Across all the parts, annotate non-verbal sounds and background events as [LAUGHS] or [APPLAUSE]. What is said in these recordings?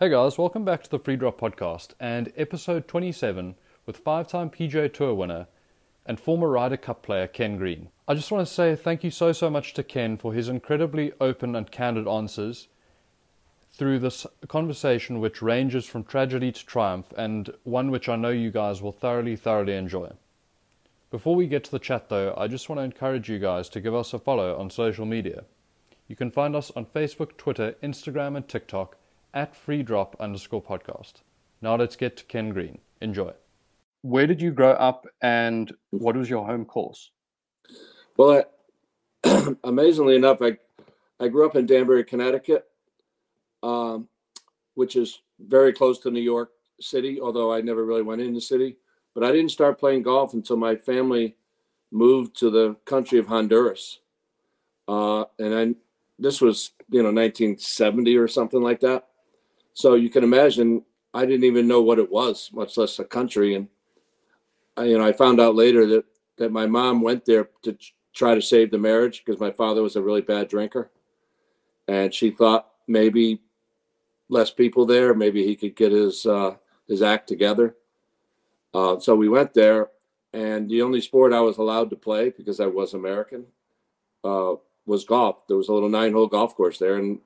Hey guys, welcome back to the Free Drop Podcast and episode 27 with five time PGA Tour winner and former Ryder Cup player Ken Green. I just want to say thank you so, so much to Ken for his incredibly open and candid answers through this conversation, which ranges from tragedy to triumph and one which I know you guys will thoroughly, thoroughly enjoy. Before we get to the chat though, I just want to encourage you guys to give us a follow on social media. You can find us on Facebook, Twitter, Instagram, and TikTok at freedrop underscore podcast. Now let's get to Ken Green. Enjoy. Where did you grow up and what was your home course? Well, I, [CLEARS THROAT] amazingly enough, I, I grew up in Danbury, Connecticut, um, which is very close to New York City, although I never really went in the city. But I didn't start playing golf until my family moved to the country of Honduras. Uh, and then this was, you know, 1970 or something like that. So you can imagine I didn't even know what it was, much less a country. And You know, I found out later that that my mom went there to try to save the marriage because my father was a really bad drinker, and she thought maybe less people there, maybe he could get his uh, his act together. Uh, so we went there, and the only sport I was allowed to play because I was American uh, was golf. There was a little nine hole golf course there, and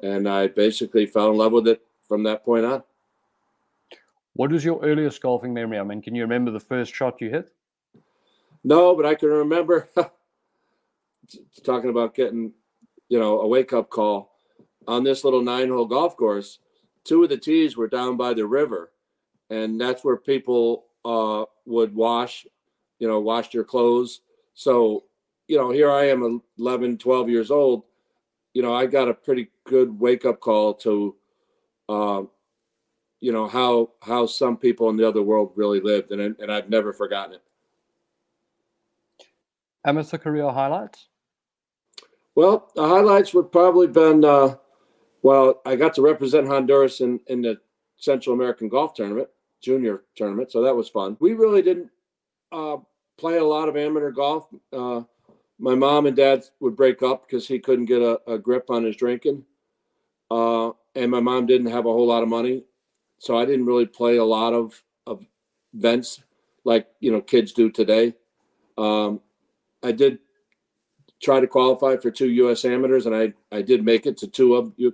and I basically fell in love with it from that point on. What was your earliest golfing memory? I mean, can you remember the first shot you hit? No, but I can remember [LAUGHS] talking about getting, you know, a wake up call on this little nine hole golf course. Two of the tees were down by the river, and that's where people uh, would wash, you know, wash their clothes. So, you know, here I am 11, 12 years old you know, I got a pretty good wake up call to, uh, you know, how how some people in the other world really lived, and and I've never forgotten it. Amateur career highlights. Well, the highlights would probably been, uh, well, I got to represent Honduras in in the Central American Golf Tournament, junior tournament, so that was fun. We really didn't uh, play a lot of amateur golf. Uh, my mom and dad would break up because he couldn't get a, a grip on his drinking. Uh, and my mom didn't have a whole lot of money. So I didn't really play a lot of, of events like, you know, kids do today. Um, I did try to qualify for two U.S. amateurs, and I, I did make it to two of you,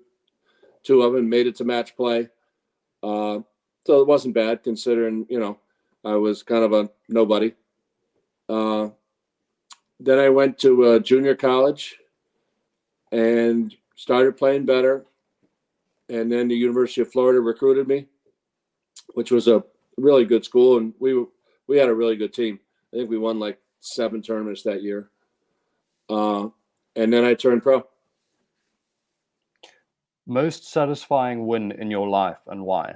two of them, made it to match play. Uh, so it wasn't bad considering, you know, I was kind of a nobody. Uh, then I went to uh, junior college and started playing better. And then the University of Florida recruited me, which was a really good school, and we we had a really good team. I think we won like seven tournaments that year. Uh, and then I turned pro. Most satisfying win in your life and why?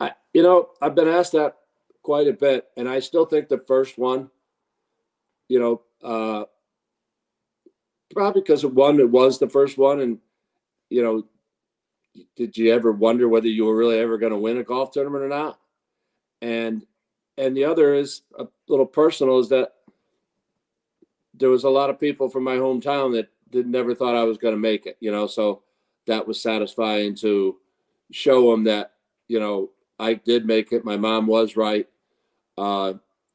I, you know, I've been asked that quite a bit. And I still think the first one, you know, uh, probably because one, it was the first one. And, you know, did you ever wonder whether you were really ever going to win a golf tournament or not? And, and the other is a little personal is that there was a lot of people from my hometown that did never thought I was going to make it, you know, so that was satisfying to show them that, you know, I did make it. My mom was right. Uh,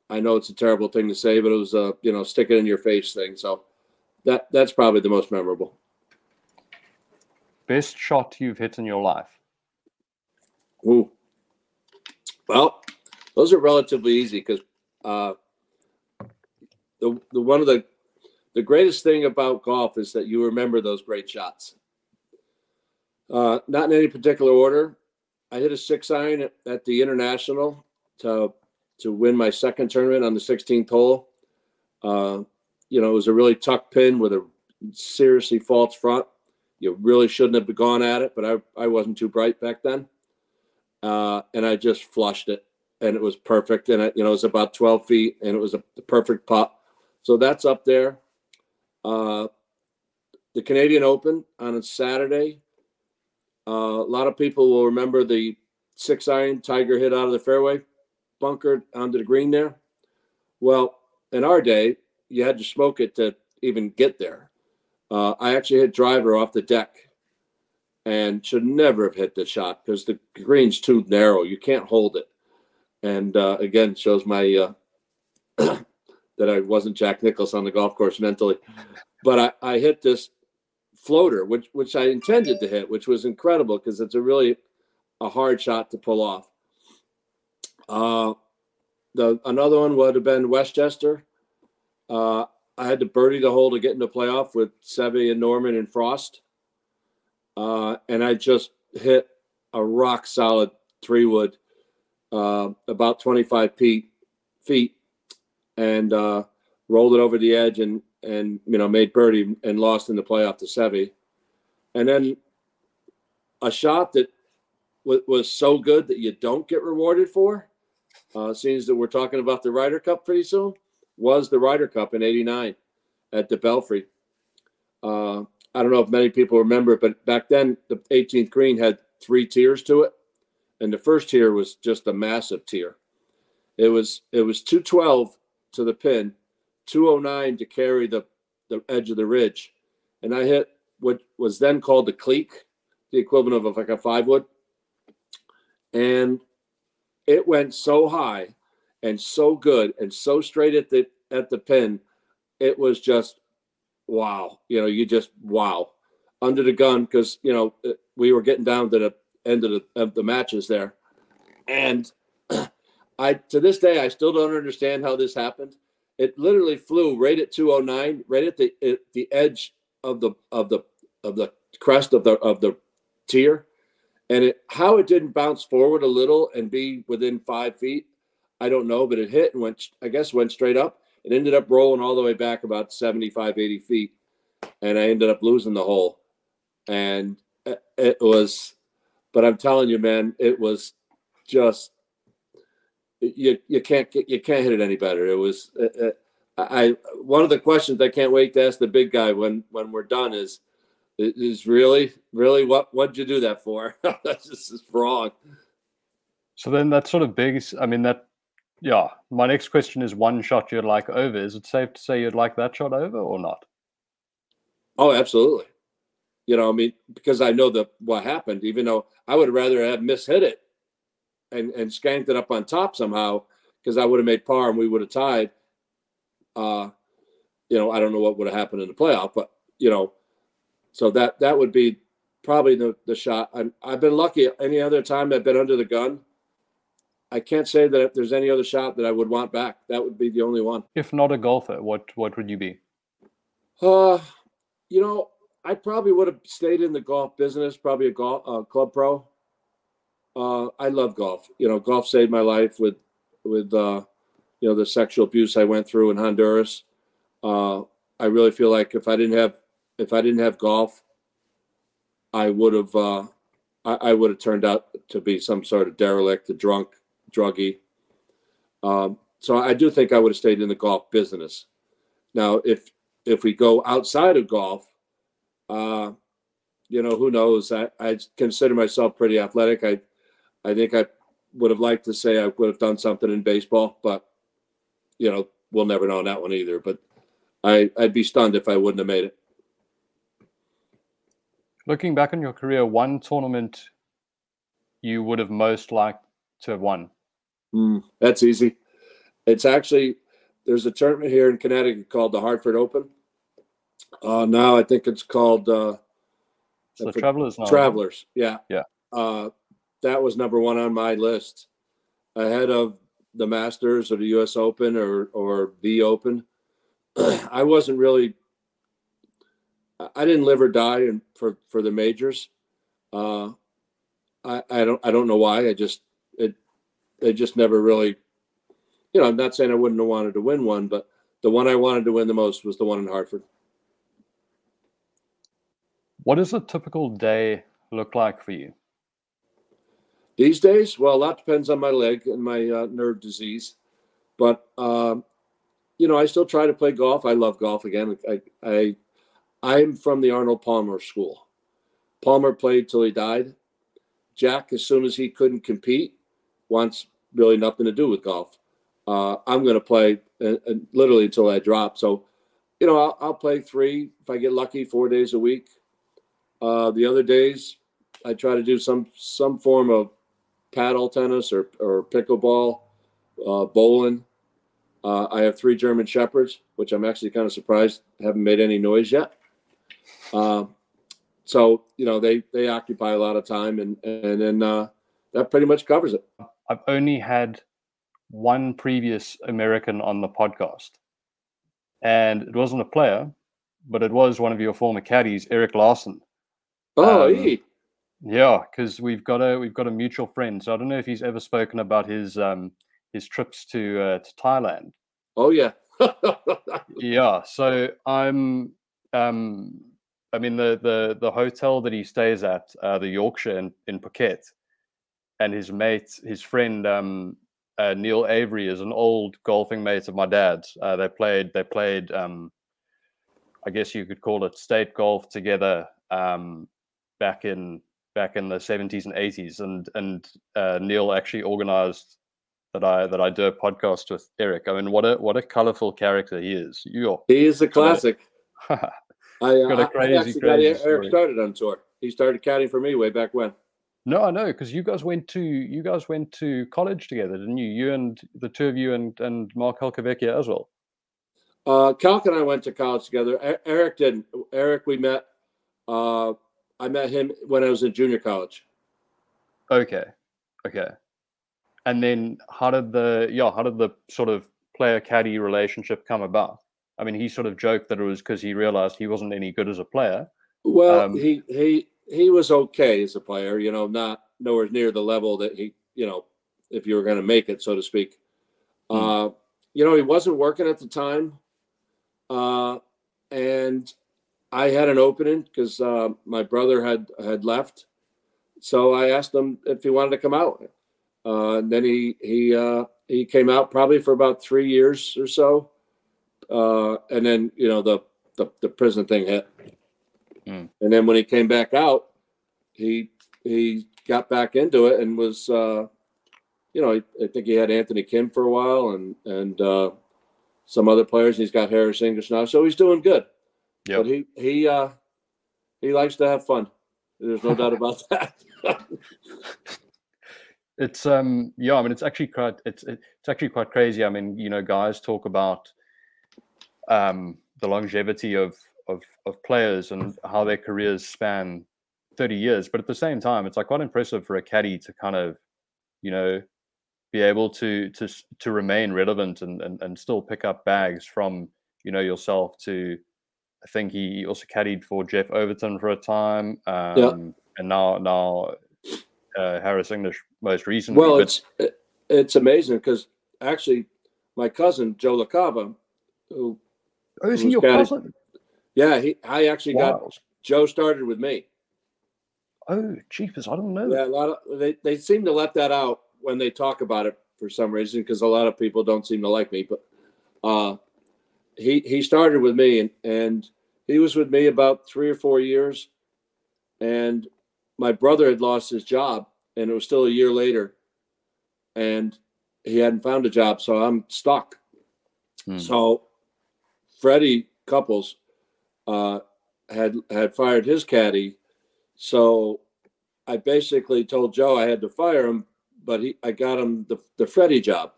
I know it's a terrible thing to say, but it was a you know stick it in your face thing. So that that's probably the most memorable. Best shot you've hit in your life? Ooh. Well, those are relatively easy because uh, the the one of the the greatest thing about golf is that you remember those great shots. Uh, not in any particular order. I hit a six iron at, at the international to to win my second tournament on the 16th hole. Uh, you know, it was a really tuck pin with a seriously false front. You really shouldn't have gone at it, but I, I wasn't too bright back then. Uh, and I just flushed it. and it was perfect. And it, you know, it was about 12 feet and it was a perfect putt. So that's up there. Uh, the Canadian Open on a Saturday. Uh, a lot of people will remember the six iron Tiger hit out of the fairway, bunkered onto the green there. Well, in our day, you had to smoke it to even get there. Uh, I actually hit driver off the deck and should never have hit the shot because the green's too narrow. You can't hold it. And uh, again, shows my uh, [CLEARS THROAT] that I wasn't Jack Nicklaus on the golf course mentally. But I, I hit this floater, which which I intended to hit, which was incredible because it's a really a hard shot to pull off. Uh, the another one would have been Westchester. Uh, I had to birdie the hole to get into playoff with Seve and Norman and Frost, uh, and I just hit a rock solid three wood, uh, about twenty five feet, feet, and uh, rolled it over the edge and and you know made birdie and lost in the playoff to Seve, and then a shot that w- was so good that you don't get rewarded for. Uh, seems that we're talking about the Ryder Cup pretty soon. Was the Ryder Cup in '89 at the Belfry? Uh, I don't know if many people remember, it, but back then the 18th green had three tiers to it, and the first tier was just a massive tier. It was it was 212 to the pin, 209 to carry the the edge of the ridge, and I hit what was then called the cleek, the equivalent of like a five wood, and it went so high and so good and so straight at the at the pin, it was just wow. You know, you just wow under the gun because you know uh, we were getting down to the end of the of the matches there, and [CLEARS THROAT] I to this day I still don't understand how this happened. It literally flew right at 209, right at the at the edge of the of the of the crest of the of the tier, and it how it didn't bounce forward a little and be within five feet, I don't know, but it hit and went. I guess went straight up. It ended up rolling all the way back about 75, 80 feet, and I ended up losing the hole. And it was, but I'm telling you, man, it was just you you can't get you can't hit it any better. It was uh, I one of the questions I can't wait to ask the big guy when when we're done is is really really what what'd you do that for? [LAUGHS] That's just wrong. So then that sort of begs. I mean that yeah. My next question is one shot you'd like over. Is it safe to say you'd like that shot over or not? Oh, absolutely. You know, I mean, because I know the what happened. Even though I would rather have mishit it and and skanked it up on top somehow because I would have made par and we would have tied. Uh, you know, I don't know what would have happened in the playoff, but you know, so that that would be probably the the shot. I'm, I've been lucky. Any other time I've been under the gun, I can't say that if there's any other shot that I would want back. That would be the only one. If not a golfer, what what would you be? Uh, you know, I probably would have stayed in the golf business, probably a golf uh, club pro uh, I love golf. You know, golf saved my life with with uh, you know the sexual abuse I went through in Honduras. Uh, I really feel like if I didn't have if I didn't have golf, I would have uh, I, I would have turned out to be some sort of derelict, a drunk, druggy. Um, so I do think I would have stayed in the golf business. Now, if if we go outside of golf, uh, you know, who knows? I, I consider myself pretty athletic. I I think I would have liked to say I would have done something in baseball, but you know, we'll never know on that one either. But I, I'd be stunned if I wouldn't have made it. Looking back on your career, one tournament you would have most liked to have won? Mm, that's easy. It's actually there's a tournament here in Connecticut called the Hartford Open. Uh, now I think it's called uh, the Travelers. Travelers, yeah, yeah. Uh, that was number one on my list, ahead of the Masters or the U.S. Open or or the Open. [CLEARS THROAT] I wasn't really. I didn't live or die in, for for the majors. Uh, I I don't I don't know why. I just they just never really. You know, I'm not saying I wouldn't have wanted to win one, but the one I wanted to win the most was the one in Hartford. What does a typical day look like for you? These days, well, a lot depends on my leg and my uh, nerve disease, but um, you know, I still try to play golf. I love golf again. I, I, I'm from the Arnold Palmer school. Palmer played till he died. Jack, as soon as he couldn't compete, wants really nothing to do with golf. Uh, I'm going to play uh, uh, literally until I drop. So, you know, I'll, I'll, play three if I get lucky, four days a week. Uh, the other days, I try to do some some form of paddle tennis or or pickleball, uh, bowling. Uh, I have three German shepherds, which I'm actually kind of surprised haven't made any noise yet. So you know they they occupy a lot of time, and and then that pretty much covers it. I've only had one previous American on the podcast, and it wasn't a player, but it was one of your former caddies, Eric Larson. Oh, um, yeah, because we've got a we've got a mutual friend. So I don't know if he's ever spoken about his um, his trips to uh, to Thailand. Oh yeah, [LAUGHS] yeah. So I'm um, I mean the the the hotel that he stays at, uh, the Yorkshire in, in Phuket, and his mate, his friend um, uh, Neil Avery is an old golfing mate of my dad's. Uh, they played they played um, I guess you could call it state golf together um, back in back in the 70s and 80s and and uh, Neil actually organized that I that I do a podcast with Eric. I mean, what a what a colorful character he is. You he is a classic. [LAUGHS] I, uh, crazy, I actually got Eric started on tour. He started caddying for me way back when. No, I know because you guys went to you guys went to college together, didn't you? You and the two of you and and Mark Calcavecchia as well. Uh, Calc and I went to college together. Eric didn't. Eric, we met. Uh, I met him when I was in junior college. Okay, okay. And then how did the yeah how did the sort of player caddy relationship come about? I mean, he sort of joked that it was because he realized he wasn't any good as a player. Well, um, he he he was okay as a player, you know, not nowhere near the level that he, you know, if you were going to make it, so to speak. Mm. Uh, you know, he wasn't working at the time, uh, and I had an opening because uh, my brother had had left, so I asked him if he wanted to come out. Uh, and then he he uh, he came out probably for about three years or so, uh, and then you know the the, the prison thing hit. Mm. And then when he came back out, he he got back into it and was, uh, you know, I, I think he had Anthony Kim for a while and and uh, some other players. He's got Harris English now, so he's doing good. Yeah, but he he uh, he likes to have fun. There's no doubt about that. [LAUGHS] it's um yeah, I mean it's actually quite it's it's actually quite crazy. I mean, you know, guys talk about um the longevity of of of players and how their careers span 30 years but at the same time it's like quite impressive for a caddy to kind of you know be able to to to remain relevant and and, and still pick up bags from you know yourself to I think he also caddied for Jeff Overton for a time um, yeah. and now now uh, Harris English most recently well but... it's it's amazing because actually my cousin Joe LaCava who oh is he your cousin yeah, he. I actually wow. got Joe started with me. Oh, jeepers! I don't know. Yeah, a lot of they they seem to let that out when they talk about it for some reason because a lot of people don't seem to like me. But uh, he he started with me and and he was with me about three or four years, and my brother had lost his job and it was still a year later, and he hadn't found a job, so I'm stuck. Hmm. So Freddie Couples uh, had had fired his caddy. So I basically told Joe I had to fire him, but he I got him the the Freddie job.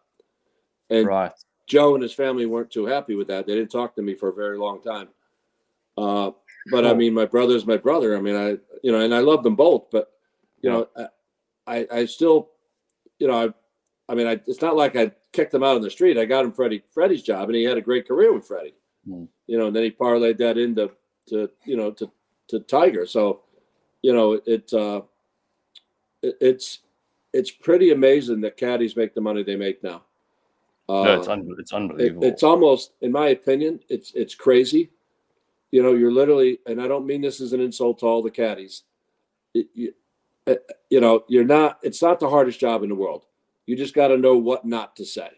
And right. Joe and his family weren't too happy with that. They didn't talk to me for a very long time. Uh, but I mean, my brother's my brother. I mean, I you know, and I love them both. But you know, I I still, you know, I I mean, I, it's not like I kicked him out on the street. I got him Freddie Freddie's job, and he had a great career with Freddie. Mm. You know, and then he parlayed that into to you know to to Tiger. So, you know, it, uh, it it's it's pretty amazing that caddies make the money they make now. Uh, no, it's un- it's unbelievable. It, it's almost, in my opinion, it's it's crazy. You know, you're literally, and I don't mean this as an insult to all the caddies. It, you, uh, you know, you're not. It's not the hardest job in the world. You just got to know what not to say.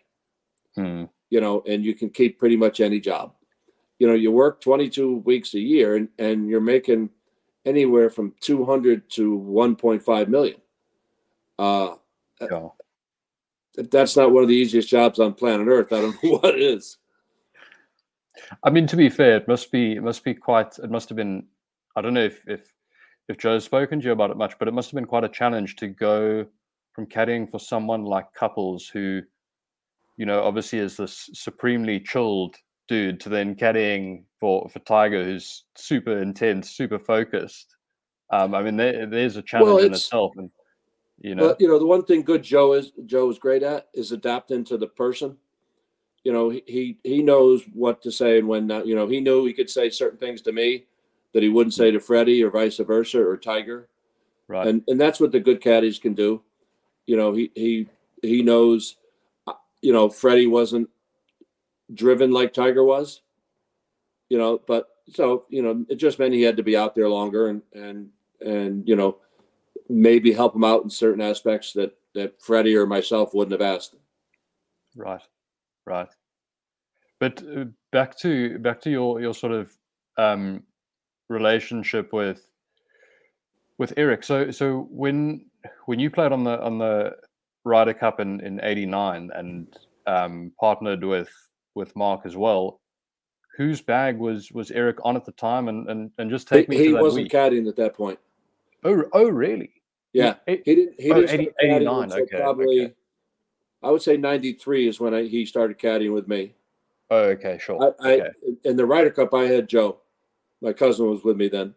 Hmm. You know, and you can keep pretty much any job. You know, you work 22 weeks a year, and and you're making anywhere from 200 to 1.5 million. Uh, Yeah. if that's not one of the easiest jobs on planet Earth. I don't [LAUGHS] know what is. I mean, to be fair, it must be it must be quite. It must have been. I don't know if if if Joe's spoken to you about it much, but it must have been quite a challenge to go from caddying for someone like Couples, who, you know, obviously is this supremely chilled dude, to then caddying for for Tiger, who's super intense, super focused. Um, I mean, there, there's a challenge in it's- itself, and you know, But you know, the one thing good Joe is Joe is great at is adapting to the person. You know, he he, he knows what to say and when not. You know, he knew he could say certain things to me that he wouldn't say to Freddie or vice versa or Tiger. right? and and that's what the good caddies can do. You know, he he he knows. uh, You know, Freddie wasn't driven like Tiger was. You know, but so you know, it just meant he had to be out there longer and and and you know, maybe help him out in certain aspects that that Freddie or myself wouldn't have asked. Right, right. But uh, back to back to your your sort of um, relationship with with Eric. So so when when you played on the on the Ryder Cup in in '89 and um, partnered with with Mark as well, whose bag was was Eric on at the time? And and, and just He, take me he that wasn't week. caddying at that point. oh oh really? Yeah, He- he didn't. He Oh, didn't 80 89, okay, probably. okay. I would say '93 is when I, he started caddying with me. oh okay sure I, I okay in the Ryder Cup, I had Joe. My cousin was with me then.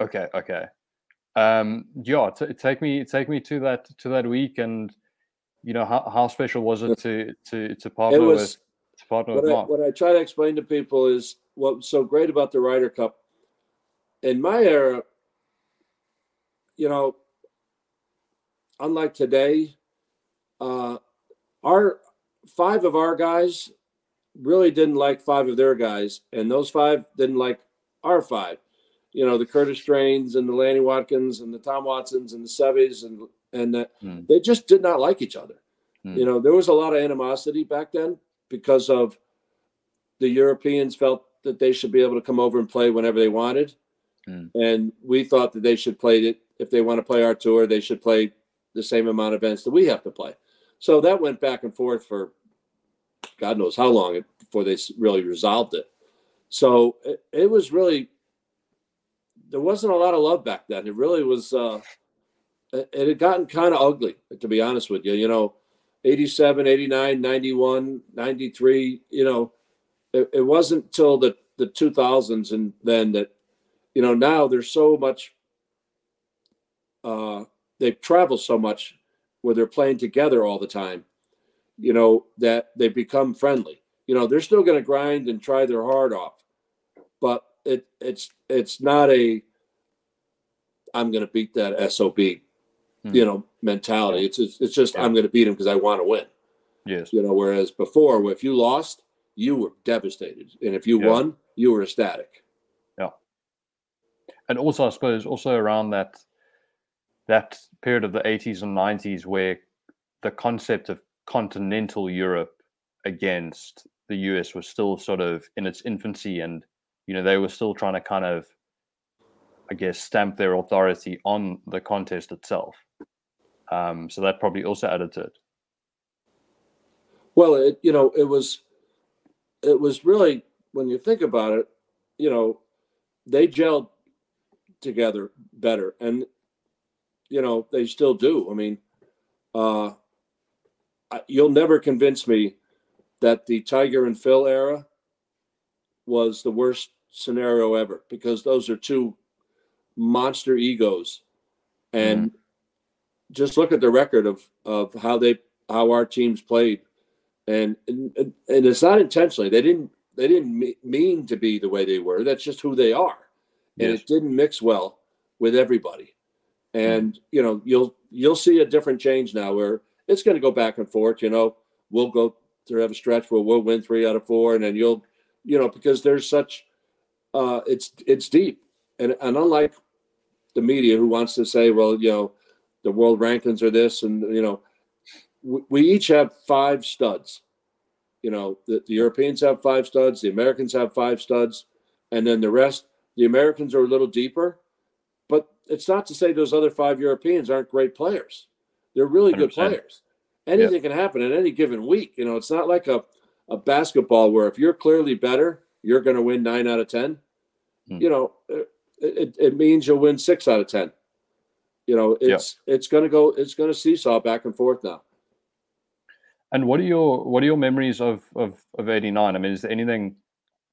Okay, okay. Um, yeah, t- take me take me to that to that week, and you know how, how special was it to to to partner was- with to partner What with I, Mark? what I try to explain to people is what's so great about the Ryder Cup. In my era, you know, unlike today, uh, our five of our guys really didn't like five of their guys, and those five didn't like our five. You know, the Curtis Stranges and the Lanny Wadkins and the Tom Watsons and the Sevies and and the, Hmm. they just did not like each other. Hmm. You know, there was a lot of animosity back then because of the Europeans felt that they should be able to come over and play whenever they wanted. Hmm. And we thought that they should play it if they want to play our tour, they should play the same amount of events that we have to play. So that went back and forth for God knows how long before they really resolved it. So it, it was really there wasn't a lot of love back then. It really was uh it, it had gotten kind of ugly, to be honest with you. You know, 87, 89, 91, 93, you know, it, it wasn't till the, the 2000s and then that, you know, now there's so much, uh, they travel so much where they're playing together all the time, you know, that they become friendly. You know, they're still going to grind and try their heart off, but it it's it's not a I'm going to beat that sob Hmm. you know mentality. It's it's, it's just Yeah. I'm going to beat him because I want to win. Yes, You know, whereas before, if you lost, you were devastated, and if you Yeah. won, you were ecstatic. Yeah. And also I suppose also around that that period of the 80s and 90s where the concept of continental Europe against the US was still sort of in its infancy and you know they were still trying to kind of I guess stamp their authority on the contest itself. Um, so that probably also added to it. Well, it you know it was it was really when you think about it, you know, they gelled together better, and you know they still do. I mean, uh, you'll never convince me that the Tiger and Phil era was the worst scenario ever because those are two monster egos, and just look at the record of of how they how our teams played. And and, and it's not intentionally. They didn't they didn't mean to be the way they were. That's just who they are. And it didn't mix well with everybody. And you know you'll you'll see a different change now where it's going to go back and forth you know. We'll go to have a stretch where we'll win three out of four and then you'll you know because there's such uh it's it's deep and and unlike the media who wants to say well you know the world rankings are this, and you know, we, we each have five studs. You know, the, the Europeans have five studs, the Americans have five studs, and then the rest. The Americans are a little deeper, but it's not to say those other five Europeans aren't great players. They're really good 100%. players. Anything can happen in any given week. You know, it's not like a, a basketball where if you're clearly better, you're going to win nine out of 10. Hmm. You know, it, it, means you'll win six out of 10. You know, Yeah. it's it's going to go, it's going to seesaw back and forth now. And what are your what are your memories of of of '89? I mean, is there anything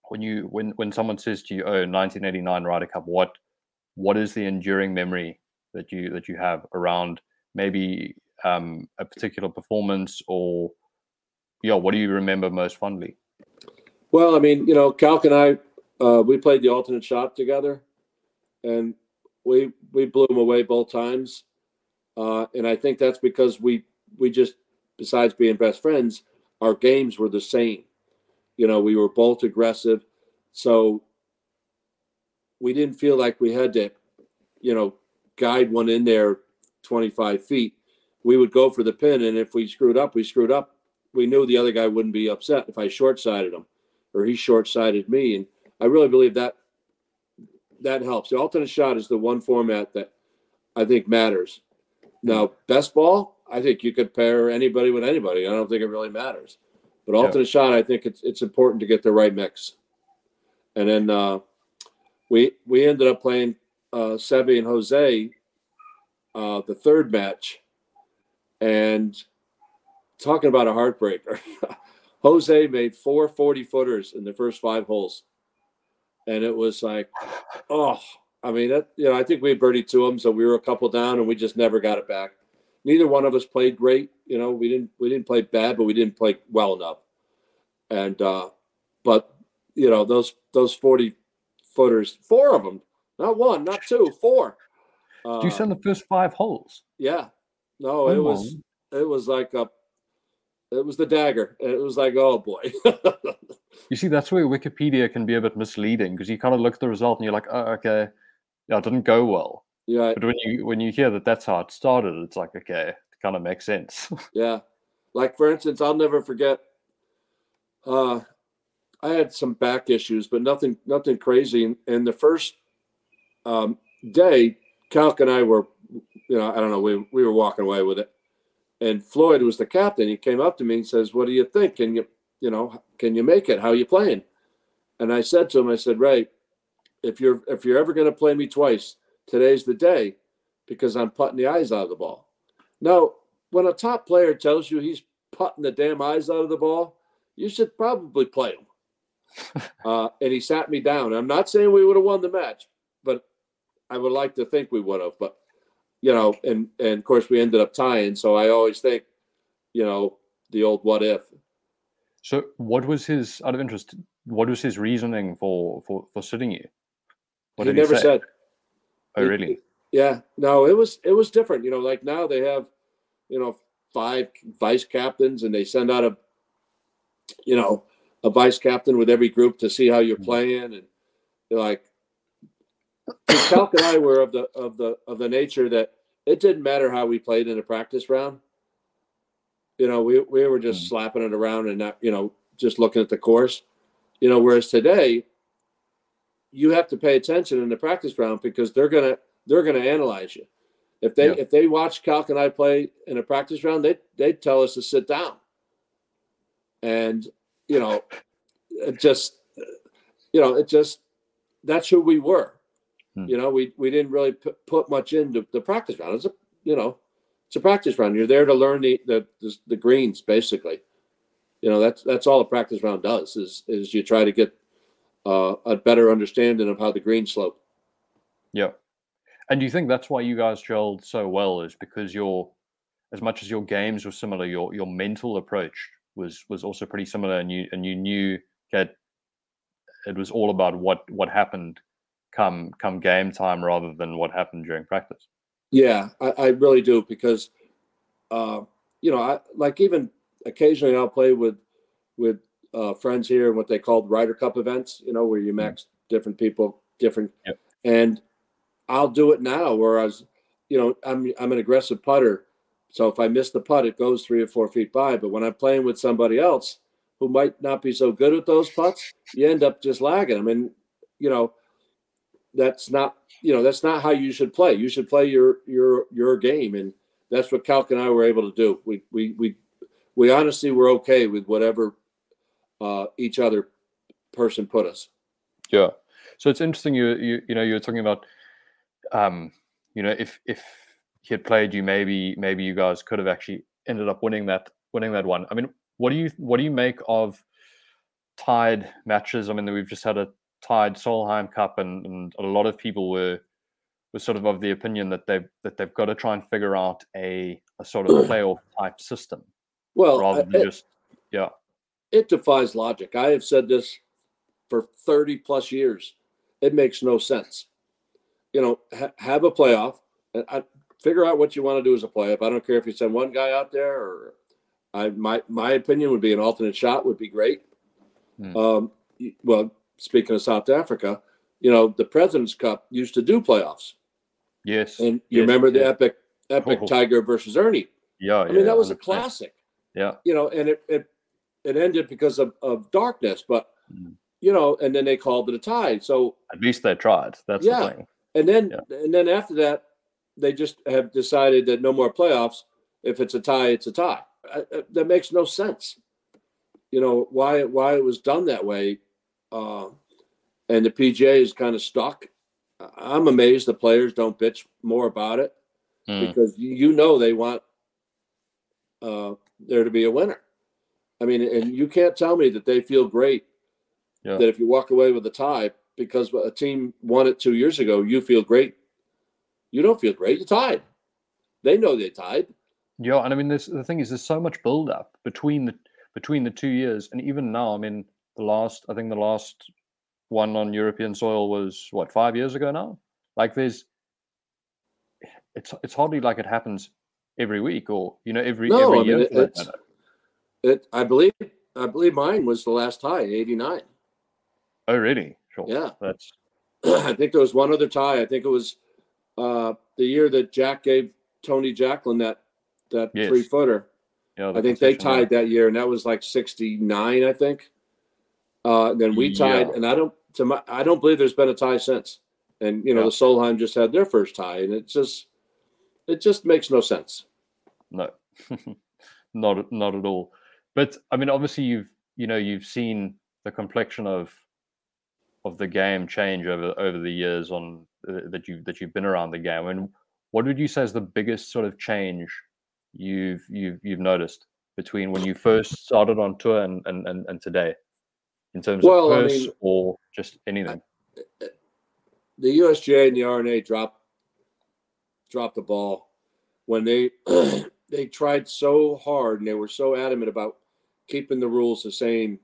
when you when when someone says to you, "Oh, 1989 Ryder Cup," what what is the enduring memory that you that you have around maybe um, a particular performance or yeah, what do you remember most fondly? Well, I mean, you know, Calc and I, uh, we played the alternate shot together, and we we blew them away both times, uh, and I think that's because we we just, besides being best friends, our games were the same. You know, we were both aggressive, so we didn't feel like we had to, you know, guide one in there twenty five feet. We would go for the pin, and if we screwed up, we screwed up. We knew the other guy wouldn't be upset if I short sided him or he short sided me and i really believe that that helps. The alternate shot is the one format that i think matters. Now best ball i think you could pair anybody with anybody. I don't think it really matters. But Yeah. alternate shot i think it's it's important to get the right mix. And then uh we we ended up playing uh Seve and jose uh the third match. And talking about a heartbreaker [LAUGHS] Jose made four 40 footers in the first five holes. And it was like, oh, I mean, that, you know, I think we had birdied two of them, so we were a couple down and we just never got it back. Neither one of us played great. You know, we didn't we didn't play bad, but we didn't play well enough. And uh, but you know, those those 40 footers, four of them, not one, not two, four. Uh, Do you send the first five holes? yeah. No, it Oh, was it was like a it was the dagger. It was like, oh boy. [LAUGHS] You see, that's where Wikipedia can be a bit misleading because you kind of look at the result and you're like, oh, okay, yeah, it didn't go well. yeah, But when you when you hear that that's how it started, it's like, okay, it kind of makes sense. [LAUGHS] yeah. Like for instance, I'll never forget. Uh, I had some back issues, but nothing, nothing crazy. And, and the first um, day, Calc and I were, you know, I don't know, we we were walking away with it, and Floyd was the captain. He came up to me and says, "What do you think? Can you, you know, can you make it? How you playing?" And I said to him, I said, "Ray, if you're if you're ever going to play me twice, today's the day, because I'm putting the eyes out of the ball." Now, when a top player tells you he's putting the damn eyes out of the ball, you should probably play him. [LAUGHS] uh, and he sat me down. I'm not saying we would have won the match, but I would like to think we would have. But you know, and and of course we ended up tying. So I always think, you know, the old what if. So, what was his out of interest? What was his reasoning for for for sitting you? What he never he say? said. oh, he- really? Yeah, no, it was it was different. You know, like now they have, you know, five vice captains, and they send out a, you know, a vice captain with every group to see how you're Mhm. playing, and they're like, Calc and I were of the of the of the nature that it didn't matter how we played in a practice round. You know, we we were just Mhm. slapping it around and not, you know, just looking at the course. You know, whereas today, you have to pay attention in the practice round because they're gonna they're gonna analyze you. If they Yeah. if they watch Calc and I play in a practice round, they they tell us to sit down. And you know, it just you know, it just that's who we were. Hmm. You know, we we didn't really put, put much into the practice round. It's a you know, it's a practice round. You're there to learn the the the, the greens basically. You know, that's that's all a practice round does is is you try to get uh, a better understanding of how the greens slope. Yeah. And do you think that's why you guys gelled so well? Is because your, as much as your games were similar, your your mental approach was was also pretty similar, and you and you knew that it was all about what what happened come come game time rather than what happened during practice. Yeah, I, I really do because, uh, you know, I like even occasionally I'll play with with uh, friends here in what they called Ryder Cup events. You know, where you mix different people, different, Yep. and I'll do it now. Whereas you know, I'm I'm an aggressive putter, so if I miss the putt, it goes three or four feet by. But when I'm playing with somebody else who might not be so good at those putts, you end up just lagging them. And you know, that's not you know that's not how you should play. You should play your your your game, and that's what Calc and I were able to do. We we we we honestly were okay with whatever uh, each other person put us. Yeah. So it's interesting. You you you know you were talking about, um, you know, if if he had played you, maybe maybe you guys could have actually ended up winning that winning that one. I mean, what do you what do you make of tied matches? I mean, we've just had a tied Solheim Cup, and, and a lot of people were were sort of of the opinion that they've that they've got to try and figure out a a sort of [CLEARS THROAT] playoff type system. Well, rather than it, just yeah, it defies logic. I have said this for 30 plus years. It makes no sense. You know, ha- have a playoff and I, figure out what you want to do as a playoff. I don't care if you send one guy out there or I, my, my opinion would be an alternate shot would be great. Hmm. Um, well, speaking of South Africa, you know, the President's Cup used to do playoffs. yes, And you yes, remember the epic, epic Oh. Tiger versus Ernie. yeah, I mean, that was a 100%. classic Yeah, you know, and it it, it ended because of, of darkness, but Mm. you know, and then they called it a tie. So at least they tried. That's Yeah. the thing. and then Yeah. and then after that, they just have decided that no more playoffs. If it's a tie, it's a tie. I, I- that makes no sense. You know why why it was done that way, uh, and the PGA is kind of stuck. I'm amazed the players don't bitch more about it Mm. because you, you know they want uh, there to be a winner. I mean, and you can't tell me that they feel great Yeah. that if you walk away with a tie because a team won it two years ago, you feel great. You don't feel great. You tied. They know they tied. Yeah, and I mean, this the thing is, there's so much build up between the between the two years, and even now, I mean, the last, I think the last one on European soil was what five years ago now. Like, there's, it's it's hardly like it happens every week or you know every No, every I mean, year. it- for that it's- matter. It. I believe. I believe mine was the last tie, eighty nine. Oh, really? Sure. Yeah. That's [CLEARS THROAT] I think there was one other tie. I think it was uh, the year that Jack gave Tony Jacklin that that Yes. three footer. yeah. I think they tied that year, and that was like sixty nine. I think. Uh, then we tied, Yeah. and I don't. To my, I don't believe there's been a tie since. And you know, Yeah. the Solheim just had their first tie, and it just, it just makes no sense. No, [LAUGHS] not not at all. But I mean, obviously, you've you know you've seen the complexion of of the game change over over the years on uh, that you that you've been around the game. And what would you say is the biggest sort of change you've you've you've noticed between when you first started on tour and and and, and today, in terms Well, of purse mean, or just anything? the USGA and the R&A dropped dropped the ball when they [CLEARS THROAT] they tried so hard and they were so adamant about keeping the rules the same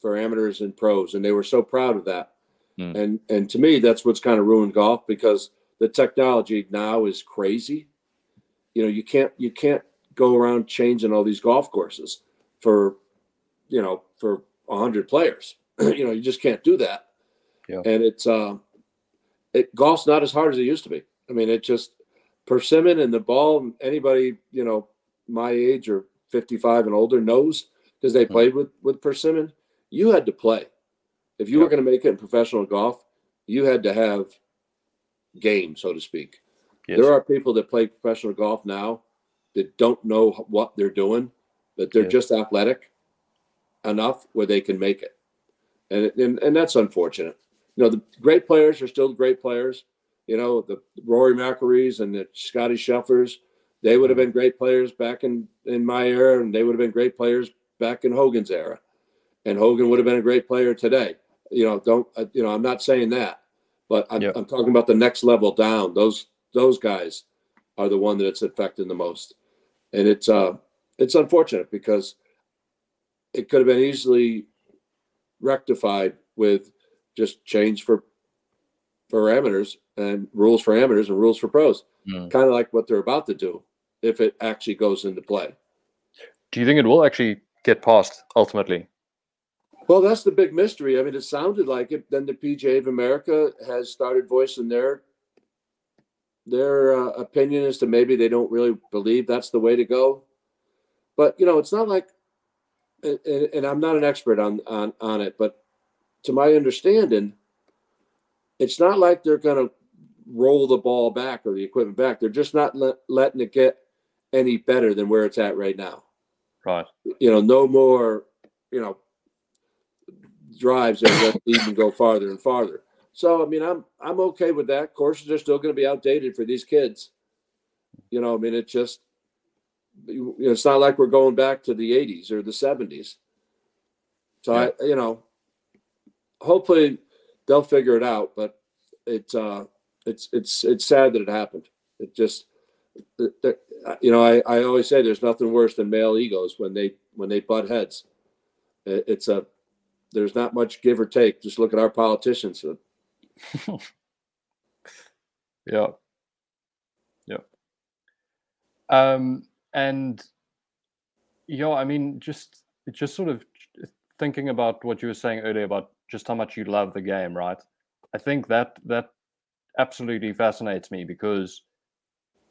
for amateurs and pros and they were so proud of that Hmm. and and to me that's what's kind of ruined golf because the technology now is crazy you know you can't you can't go around changing all these golf courses for you know for 100 players [CLEARS THROAT] you know you just can't do that Yeah. and it's um it golf's not as hard as it used to be. I mean, it just persimmon and the ball. Anybody you know my age or fifty five and older knows because they Mhm. played with with persimmon. You had to play if you were going to make it in professional golf. You had to have game, so to speak. Yes. There are people that play professional golf now that don't know what they're doing, but they're Yeah. just athletic enough where they can make it, and and and that's unfortunate. You know, the great players are still great players. You know, the Rory McIlroys and the Scotty Schefflers, they would have been great players back in in my era, and they would have been great players back in Hogan's era, and Hogan would have been a great player today. You know, don't uh, you know? I'm not saying that, but I'm, Yeah. I'm talking about the next level down. Those those guys are the one that it's affecting the most, and it's uh it's unfortunate because it could have been easily rectified with just change for parameters and rules for amateurs and rules for pros. Mm. Kind of like what they're about to do if it actually goes into play. Do you think it will actually get passed ultimately? Well, that's the big mystery. I mean, it sounded like it. Then the PGA of America has started voicing their their uh, opinion as to maybe they don't really believe that's the way to go. But you know, it's not like, and, and I'm not an expert on on on it, but to my understanding, it's not like they're going to roll the ball back or the equipment back. They're just not let, letting it get any better than where it's at right now. Right. You know, no more, you know, drives that even go farther and farther. So I mean, I'm I'm okay with that. Courses are still going to be outdated for these kids. You know, I mean, it just you know, it's not like we're going back to the 80s or the 70s. So yeah. I, you know, hopefully they'll figure it out. But it's uh, it's it's it's sad that it happened. It just, you know, I, I always say there's nothing worse than male egos when they when they butt heads. It's a there's not much give or take. Just look at our politicians. [LAUGHS] yeah. Yeah. Um, and yeah, I mean, just just sort of thinking about what you were saying earlier about just how much you love the game, right? I think that that absolutely fascinates me because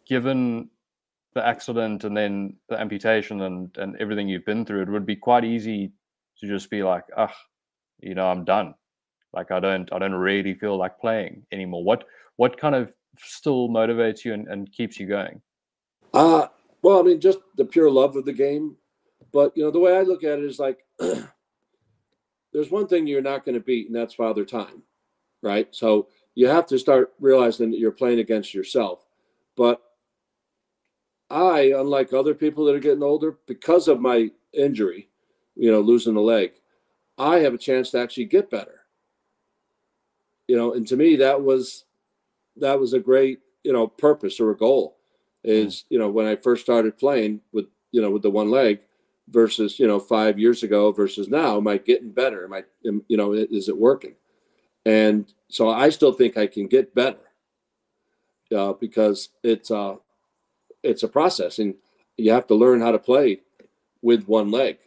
given the accident and then the amputation and and everything you've been through, it would be quite easy to just be like, ah, you know, I'm done. Like I don't I don't really feel like playing anymore. What what kind of still motivates you and, and keeps you going? Uh well, I mean, just the pure love of the game. But you know, the way I look at it is like [CLEARS THROAT] there's one thing you're not going to beat, and that's father time, right? So you have to start realizing that you're playing against yourself. But I, unlike other people that are getting older, because of my injury, you know, losing the leg, I have a chance to actually get better. You know, and to me that was that was a great, you know, purpose or a goal is, you know, when I first started playing with, you know, with the one leg versus, you know, 5 years ago versus now, am I getting better? Am I you know, is it working? And so I still think I can get better. Uh, because it's uh it's a process and you have to learn how to play with one leg.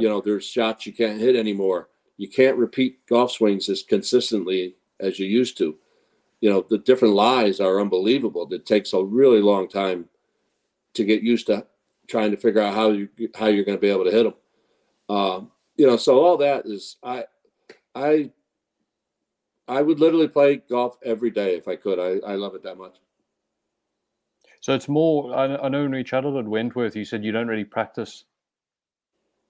You know, there's shots you can't hit anymore. You can't repeat golf swings as consistently as you used to. You know, the different lies are unbelievable. It takes a really long time to get used to trying to figure out how you how you're going to be able to hit them. Um, you know, so all that is I I I would literally play golf every day if I could. I, I love it that much. So it's more. I, I know when we chatted at Wentworth, you said you don't really practice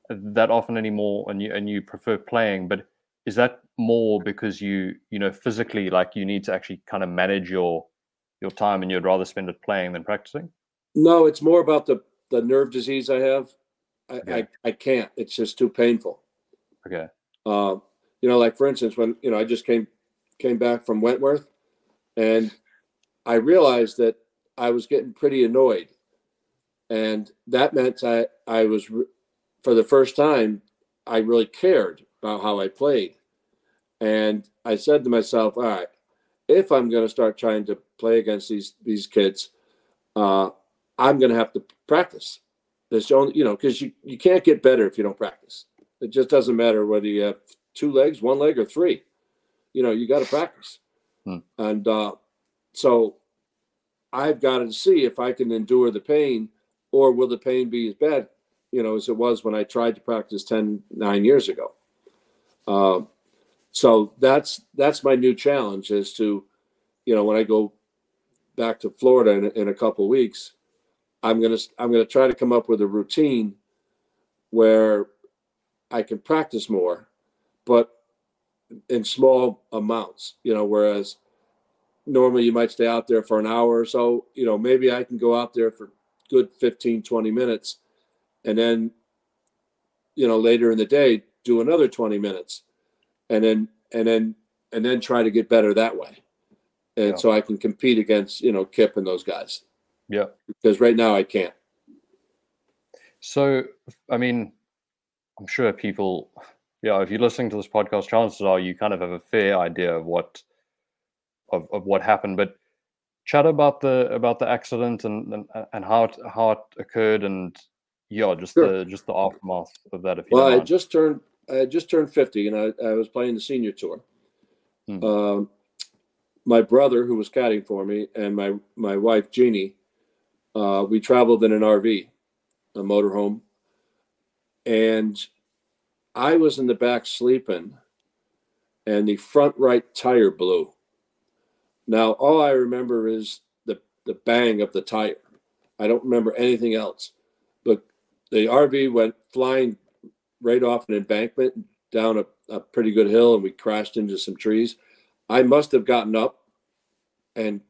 that often anymore and you and you prefer playing but is that more because you you know physically like you need to actually kind of manage your your time and you'd rather spend it playing than practicing? No it's more about the the nerve disease i have. I I, I, can't. It's just too painful. Okay. Uh, you know like for instance when you know i just came came back from wentworth and i realized that i was getting pretty annoyed. And that meant i i was for the first time, I really cared about how I played. And I said to myself, all right, if I'm going to start trying to play against these these kids, uh, I'm going to have to practice. There's only, you know, because you, you can't get better if you don't practice. It just doesn't matter whether you have two legs, one leg, or three. You know, you got to practice. Hmm. And uh, so I've got to see if I can endure the pain or will the pain be as bad you know, as it was when I tried to practice 10, nine years ago. Uh, so that's that's my new challenge is to, you know, when I go back to Florida in, in a couple weeks, I'm gonna I'm gonna try to come up with a routine where I can practice more, but in small amounts. You know, whereas normally you might stay out there for an hour or so. You know, maybe I can go out there for good 15, 20 minutes and then you know later in the day do another 20 minutes and then and then and then try to get better that way and yeah. so i can compete against you know kip and those guys yeah because right now i can't so i mean i'm sure people yeah if you're listening to this podcast chances are you kind of have a fair idea of what of, of what happened but chat about the about the accident and and, and how it how it occurred and yeah, just sure. the just the aftermath of that. If you well, I just turned I had just turned fifty, and I, I was playing the senior tour. Hmm. Um, my brother, who was caddying for me, and my my wife Jeannie, uh, we traveled in an RV, a motorhome, and I was in the back sleeping, and the front right tire blew. Now all I remember is the the bang of the tire. I don't remember anything else, but the RV went flying right off an embankment down a, a pretty good hill, and we crashed into some trees. I must have gotten up and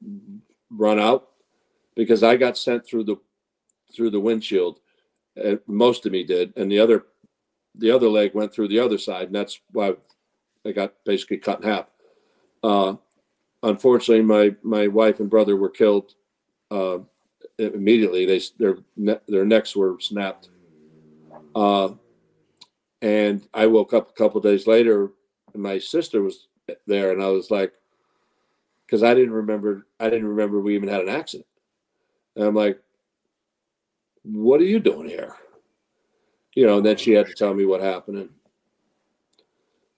run out because I got sent through the through the windshield. And most of me did, and the other the other leg went through the other side, and that's why I got basically cut in half. Uh, unfortunately, my my wife and brother were killed uh, immediately. They their their necks were snapped. Uh, and I woke up a couple days later, and my sister was there, and I was like, because I didn't remember, I didn't remember we even had an accident. And I'm like, what are you doing here? You know, and then she had to tell me what happened. And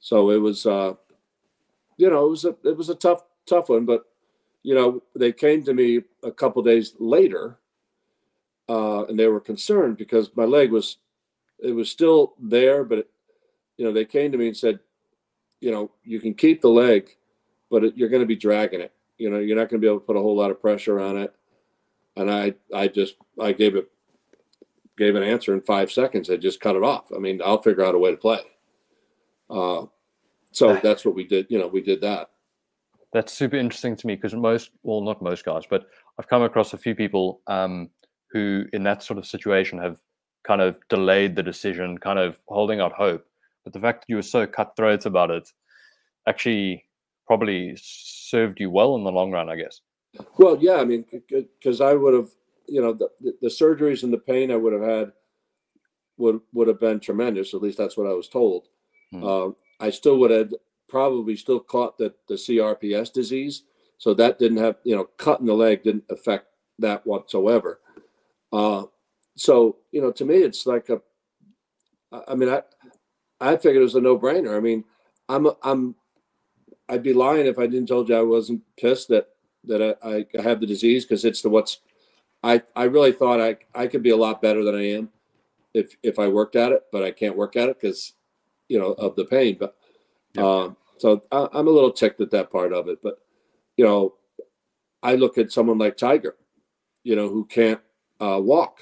so it was, uh, you know, it was a, it was a tough, tough one, but you know, they came to me a couple days later, uh, and they were concerned because my leg was, it was still there, but it, you know, they came to me and said, you know, you can keep the leg, but it, you're going to be dragging it. You know, you're not going to be able to put a whole lot of pressure on it. And I, I just, I gave it, gave an answer in five seconds. I just cut it off. I mean, I'll figure out a way to play. Uh, so that's what we did. You know, we did that. That's super interesting to me because most, well, not most guys, but I've come across a few people um, who, in that sort of situation, have kind of delayed the decision, kind of holding out hope. But the fact that you were so cutthroat about it actually probably served you well in the long run, I guess. Well, yeah, I mean, because I would have, you know, the, the surgeries and the pain I would have had would would have been tremendous. At least that's what I was told. Hmm. Uh, I still would have probably still caught the, the CRPS disease. So that didn't have, you know, cutting the leg didn't affect that whatsoever. Uh, so, you know, to me, it's like a, I mean, I, I figured it was a no brainer. I mean, I'm, I'm, I'd be lying if I didn't told you I wasn't pissed that, that I, I have the disease because it's the what's, I, I really thought I, I could be a lot better than I am if, if I worked at it, but I can't work at it because, you know, of the pain. But, um, so I, I'm a little ticked at that part of it. But, you know, I look at someone like Tiger, you know, who can't uh, walk.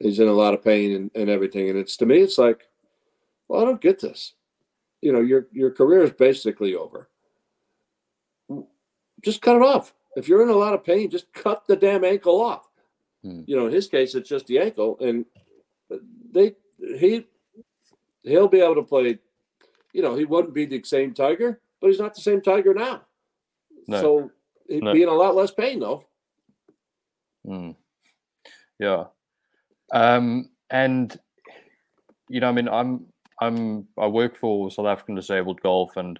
He's in a lot of pain and, and everything. And it's to me, it's like, well, I don't get this. You know, your your career is basically over. Just cut it off. If you're in a lot of pain, just cut the damn ankle off. Hmm. You know, in his case, it's just the ankle, and they he he'll be able to play you know, he wouldn't be the same Tiger, but he's not the same Tiger now. No. So he'd no. be in a lot less pain, though. Mm. Yeah. Um, and you know, I mean, I'm I'm I work for South African Disabled Golf, and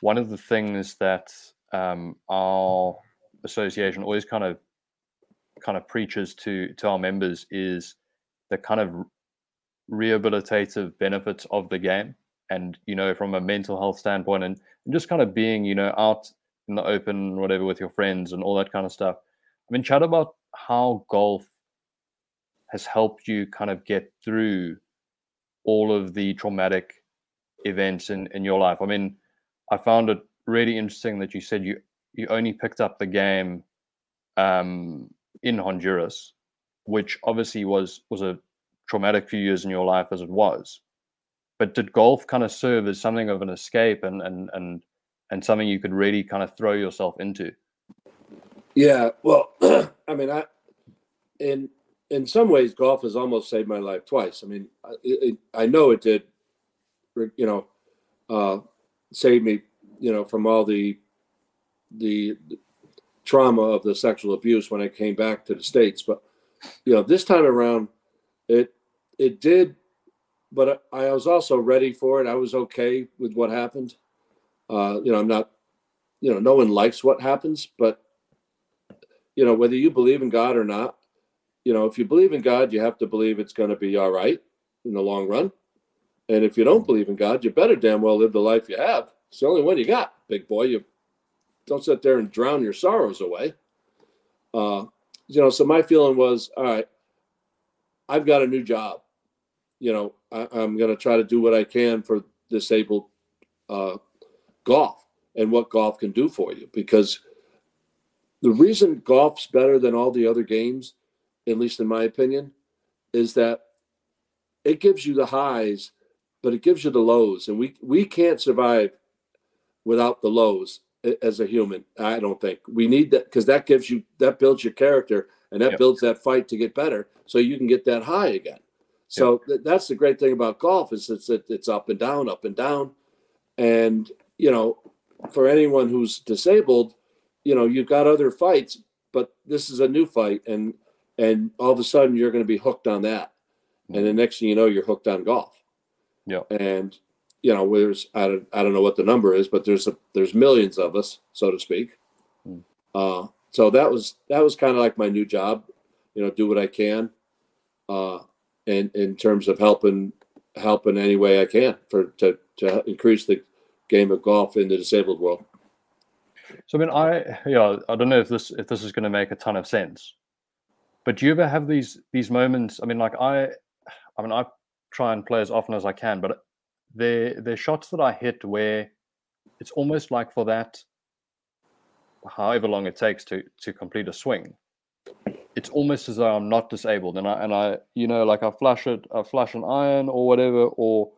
one of the things that um, our association always kind of kind of preaches to to our members is the kind of rehabilitative benefits of the game. And you know from a mental health standpoint and, and just kind of being you know out in the open whatever with your friends and all that kind of stuff. I mean chat about how golf has helped you kind of get through all of the traumatic events in, in your life i mean i found it really interesting that you said you you only picked up the game um, in honduras which obviously was was a traumatic few years in your life as it was but did golf kind of serve as something of an escape and and and and something you could really kind of throw yourself into? Yeah, well, [CLEARS THROAT] I mean, I in in some ways, golf has almost saved my life twice. I mean, it, I know it did, you know, uh, save me, you know, from all the the trauma of the sexual abuse when I came back to the states. But you know, this time around, it it did but I was also ready for it. I was okay with what happened. Uh, you know, I'm not, you know, no one likes what happens, but you know, whether you believe in God or not, you know, if you believe in God, you have to believe it's going to be all right in the long run. And if you don't believe in God, you better damn well live the life you have. It's the only one you got, big boy. You don't sit there and drown your sorrows away. Uh, you know, so my feeling was, all right, I've got a new job. You know, I, am going to try to do what I can for disabled uh, golf and what golf can do for you. Because the reason golf's better than all the other games, at least in my opinion, is that it gives you the highs, but it gives you the lows, and we we can't survive without the lows as a human. I don't think we need that because that gives you that builds your character and that yep. builds that fight to get better, so you can get that high again. So yep. th- that's the great thing about golf is it's it's up and down, up and down, and you know, for anyone who's disabled, you know, you've got other fights, but this is a new fight, and and all of a sudden you're going to be hooked on that, mm-hmm. and the next thing you know, you're hooked on golf. Yeah, and you know, there's I don't I don't know what the number is, but there's a, there's millions of us, so to speak. Mm. Uh, so that was that was kind of like my new job, you know, do what I can, uh, and in terms of helping helping any way I can for to to increase the game of golf in the disabled world. So I mean, I yeah, I don't know if this if this is going to make a ton of sense, but do you ever have these these moments? I mean, like I, I mean, I try and play as often as I can, but they're they're shots that I hit where it's almost like for that however long it takes to to complete a swing it's almost as though I'm not disabled and I and I you know like I flush it I flush an iron or whatever or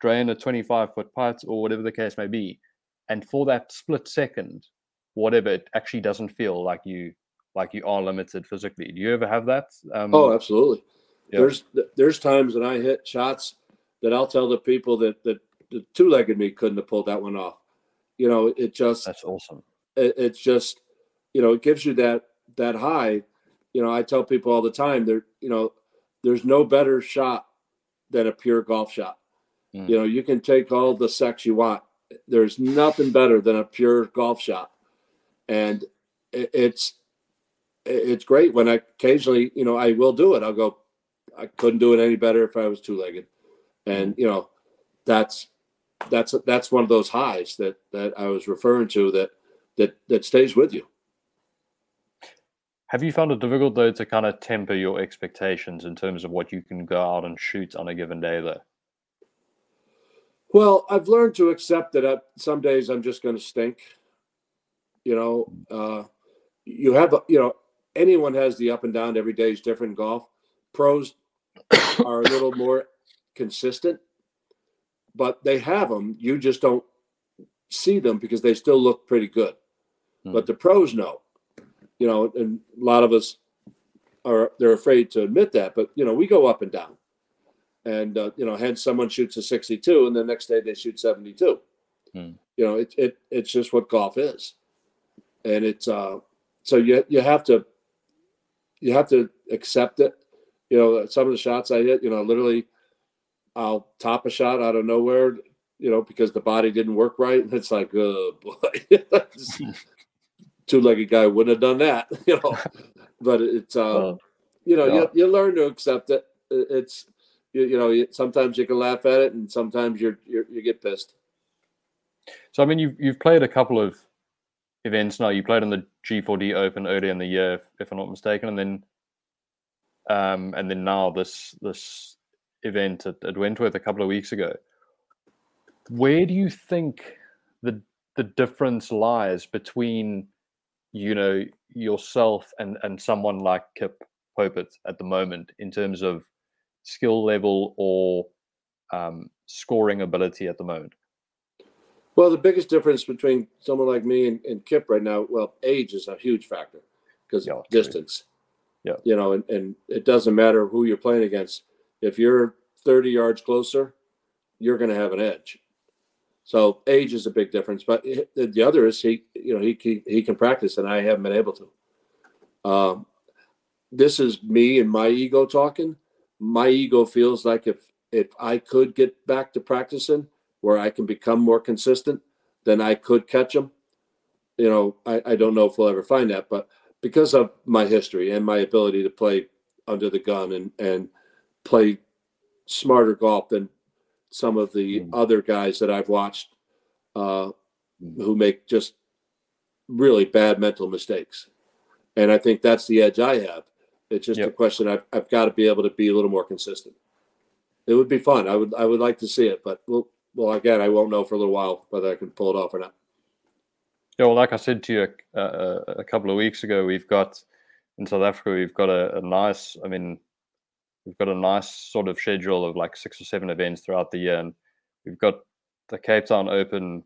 drain a 25 foot putt or whatever the case may be and for that split second whatever it actually doesn't feel like you like you are limited physically do you ever have that um, oh absolutely yeah. there's there's times that I hit shots that I'll tell the people that that the two-legged me couldn't have pulled that one off. You know, it just that's awesome. It, it's just, you know, it gives you that that high. You know, I tell people all the time there, you know, there's no better shot than a pure golf shot. Mm. You know, you can take all the sex you want. There's nothing better than a pure golf shot, and it, it's it's great when I occasionally, you know, I will do it. I'll go. I couldn't do it any better if I was two legged and you know that's that's that's one of those highs that that I was referring to that that that stays with you. Have you found it difficult though to kind of temper your expectations in terms of what you can go out and shoot on a given day though? Well, I've learned to accept that at some days I'm just going to stink. You know, uh, you have you know anyone has the up and down. Every day is different. Golf pros [COUGHS] are a little more consistent, but they have them. You just don't see them because they still look pretty good. Hmm. But the pros know, you know, and a lot of us are they're afraid to admit that. But you know, we go up and down, and uh, you know, hence someone shoots a 62, and the next day they shoot 72. Hmm. You know, it, it it's just what golf is, and it's uh, so you you have to you have to accept it. You know, some of the shots I hit, you know, literally I'll top a shot out of nowhere, you know, because the body didn't work right. And it's like, oh boy, [LAUGHS] two legged guy wouldn't have done that, [LAUGHS] you know. But it's, uh, you know, yeah. you, you learn to accept it. It's, you, you know, sometimes you can laugh at it, and sometimes you're, you're you get pissed. So I mean, you've you've played a couple of events now. You played in the G4D Open earlier in the year, if, if I'm not mistaken, and then um, and then now this this event at, at Wentworth a couple of weeks ago. Where do you think the the difference lies between you know yourself and and someone like Kip Popert at the moment in terms of skill level or um, scoring ability at the moment? Well, the biggest difference between someone like me and, and Kip right now, well, age is a huge factor because yeah, distance. Yeah. You know, and, and it doesn't matter who you're playing against if you're 30 yards closer, you're going to have an edge. So age is a big difference, but the other is he, you know, he he, he can practice, and I haven't been able to. Um, this is me and my ego talking. My ego feels like if if I could get back to practicing, where I can become more consistent, then I could catch him. You know, I, I don't know if we'll ever find that, but because of my history and my ability to play under the gun and and play smarter golf than some of the mm. other guys that I've watched uh, mm. who make just really bad mental mistakes. And I think that's the edge I have. It's just a question I've, I've got to be able to be a little more consistent. It would be fun. I would I would like to see it, but well, well again, I won't know for a little while whether I can pull it off or not. Yeah, well, like I said to you a, a, a couple of weeks ago, we've got in South Africa, we've got a, a nice, I mean, we've got a nice sort of schedule of like six or seven events throughout the year. And we've got the Cape Town Open,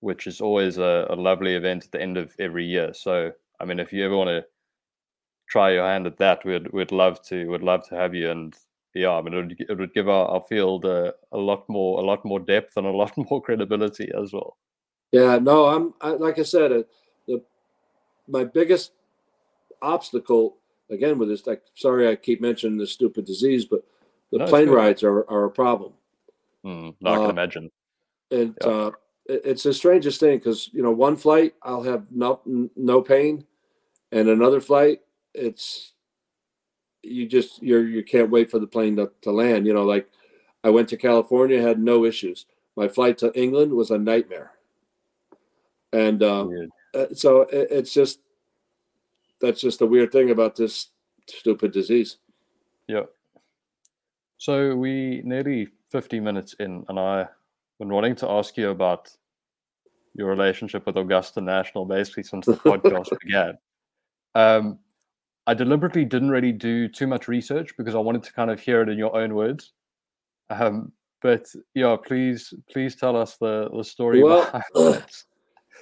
which is always a, a lovely event at the end of every year. So, I mean, if you ever want to try your hand at that, we'd, we'd love to, we'd love to have you. And yeah, I mean, it would, it would give our, our field a, a lot more, a lot more depth and a lot [LAUGHS] more credibility as well. Yeah, no, I'm I, like I said, uh, the my biggest obstacle again with this. Like, sorry, I keep mentioning this stupid disease, but the No, plane rides are are a problem, Mm, no, I can Uh, imagine. and Yeah. uh, it- it's the strangest thing because you know one flight I'll have no no pain, and another flight it's you just you're you can't wait for the plane to, to land. You know, like I went to California, had no issues. My flight to England was a nightmare, and. Uh, so it, it's just that's just the weird thing about this stupid disease. Yeah. So we nearly 50 minutes in, and I've been wanting to ask you about your relationship with Augusta National basically since the [LAUGHS] podcast began. Um, I deliberately didn't really do too much research because I wanted to kind of hear it in your own words. Um, but yeah, please, please tell us the the story. Well. [CLEARS THROAT]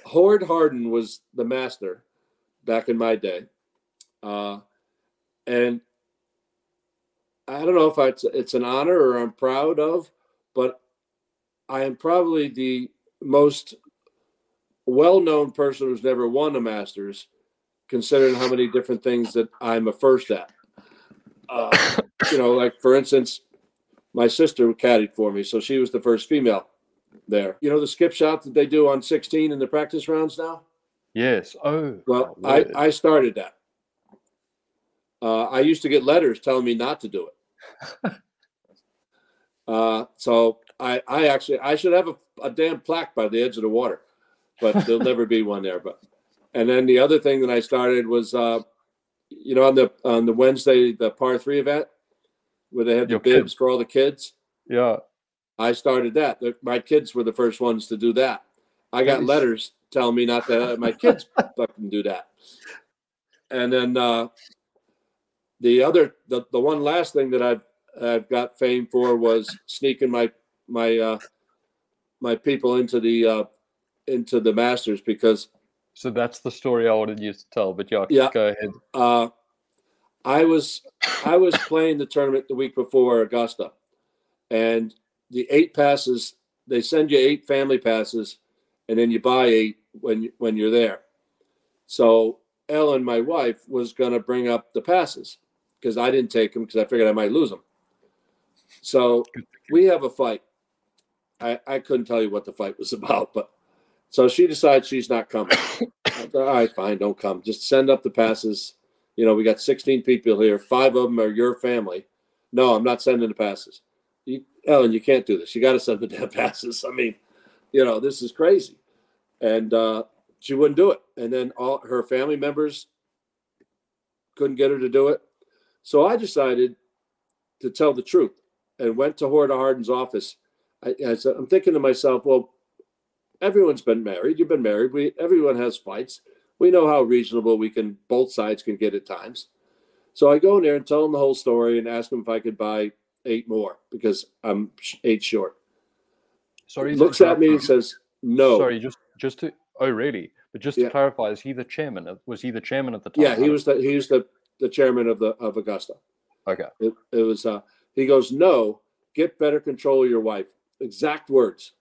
Hord Hardin was the master back in my day, uh, and I don't know if it's it's an honor or I'm proud of, but I am probably the most well-known person who's never won a Masters, considering how many different things that I'm a first at. Uh, you know, like for instance, my sister caddied for me, so she was the first female there. You know the skip shot that they do on 16 in the practice rounds now. yes. Oh, Well, I. I started that. Uh, I used to get letters telling me not to do it. [LAUGHS] uh, so I, I actually I should have a, a damn plaque by the edge of the water, but there'll never be one there. But and then the other thing that I started was, uh, you know, on the on the Wednesday the par three event where they had the Your bibs kids. for all the kids. yeah. I started that. My kids were the first ones to do that. I got Nice. letters telling me not to let my kids [LAUGHS] fucking do that. And then uh, the other, the, the one last thing that I've I've got fame for was sneaking my my uh, my people into the uh, into the Masters because So that's the story I wanted you to tell. But yeah, Yeah. go ahead. uh, I was I was playing the tournament the week before Augusta, and the eight passes they send you eight family passes, and then you buy eight when when you're there. So Ellen, my wife, was going to bring up the passes because I didn't take them because I figured I might lose them. So we have a fight. I, I couldn't tell you what the fight was [LAUGHS] about, but so she decides she's not coming. All right, fine, don't come. Just send up the passes. You know, we got 16 people here. Five of them are your family. No, I'm not sending the passes. You, Ellen, you can't do this. You got to send the damn [LAUGHS] passes. I mean, you know, this is crazy. And uh, she wouldn't do it. And then all her family members couldn't get her to do it. So I decided to tell the truth and went to Hord Hardin's office. I, I said, I'm thinking to myself, well, everyone's been married. You've been married. We everyone has fights. We know how reasonable we can both sides can get at times. So I go in there and tell them the whole story and ask them if I could buy eight more because I'm eight short. Sorry. to Looks at me and says, "No." Sorry, just just to oh really? But just to Yeah. clarify, is he the chairman? of- Was he the chairman at the time? Yeah, he was the he was the the chairman of the of Augusta. Okay. It, it was uh he goes, No, get better control of your wife. Exact words.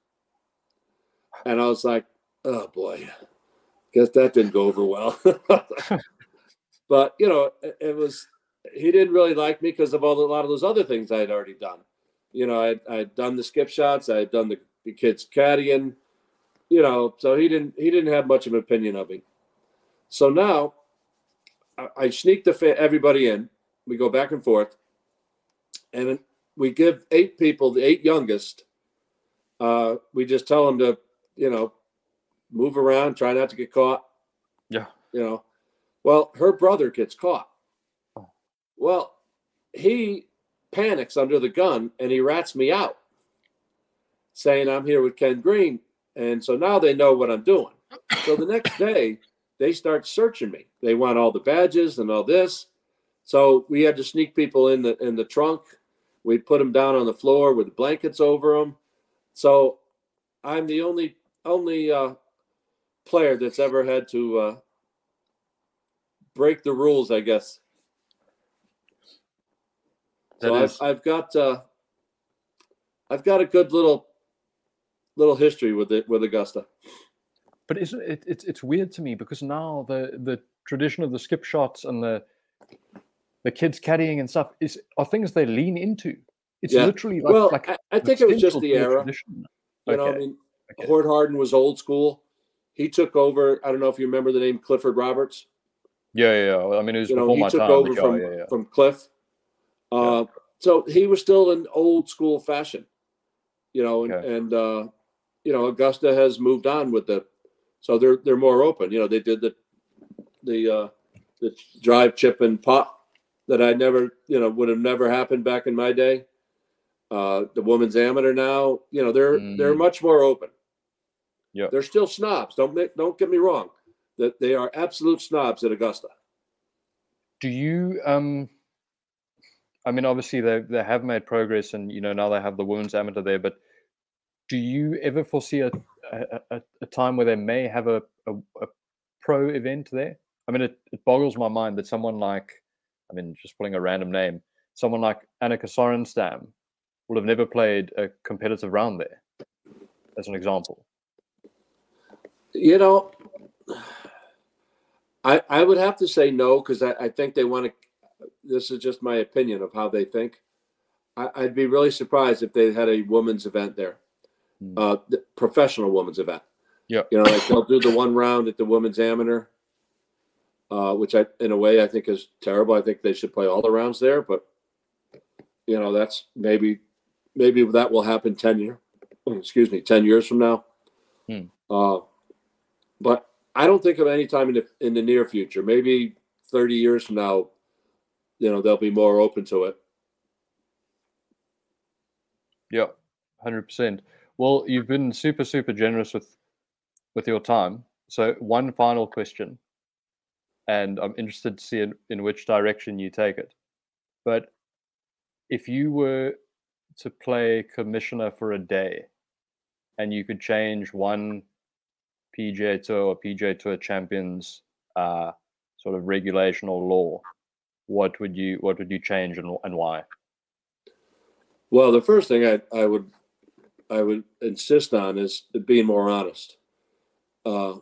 And I was like, Oh boy. Guess that didn't go over well. [LAUGHS] but you know, it, was he didn't really like me because of all the, a lot of those other things I had already done. You know, I had done the skip shots, I had done the, the kids caddying, you know, so he didn't he didn't have much of an opinion of me. So now I, I sneak the fa- everybody in. We go back and forth, and we give eight people, the eight youngest. Uh, we just tell them to, you know, move around, try not to get caught. Yeah. You know, well, her brother gets caught. Oh. Well, he panics under the gun and he rats me out, saying I'm here with Ken Green. And so now they know what I'm doing. So the next [COUGHS] day, they start searching me. They want all the badges and all this. So we had to sneak people in the in the trunk. We put them down on the floor with blankets over them. So I'm the only only uh, player that's ever had to uh, break the rules, I guess. That so I've, I've got uh, I've got a good little little history with it with Augusta. But it's it, it's it's weird to me because now the the tradition of the skip shots and the the kids caddying and stuff is are things they lean into. It's Yeah. literally like, well, like I, I think it was just the era. tradition. You know, I Okay, mean, okay. Hord Hardin was old school. He took over. I don't know if you remember the name Clifford Roberts. Yeah, yeah, yeah. I mean, it was You know, before my took time. over from yeah, yeah. from Cliff. Uh, So he was still in old school fashion. You know, and, Okay. and uh, you know Augusta has moved on with the, so they're they're more open. You know, they did the the uh, the drive chip and putt that I never you know would have never happened back in my day. Uh, the women's amateur now, you know, they're they're Mm. much more open. Yeah. they're still snobs. Don't don't get me wrong. That they are absolute snobs at Augusta. Do you um I mean obviously they they have made progress and you know now they have the women's amateur there, but do you ever foresee a a, a, a time where they may have a, a, a pro event there? I mean it, it boggles my mind that someone like I mean just pulling a random name, someone like Annika Sorenstam will have never played a competitive round there, as an example. You know, I I would have to say no because I, I think they want to. This is just my opinion of how they think. I, I'd be really surprised if they had a women's event there, Hmm. uh, the professional women's event. Yeah. You know, like they'll do the one round at the women's amateur, uh, which I, in a way, I think is terrible. I think they should play all the rounds there, but you know, that's maybe maybe that will happen ten year, [CLEARS THROAT] excuse me, ten years from now. Hmm. Uh, but I don't think of any time in the in the near future. Maybe thirty years from now, you know, they'll be more open to it. Yeah, hundred percent. Well, you've been super, super generous with with your time. So, one final question, and I'm interested to see in, in which direction you take it. But if you were to play commissioner for a day, and you could change one PGA Tour or PGA Tour champions uh, sort of regulation or law, what would you what would you change and, and why? Well, the first thing I, I would I would insist on is being more honest. Uh,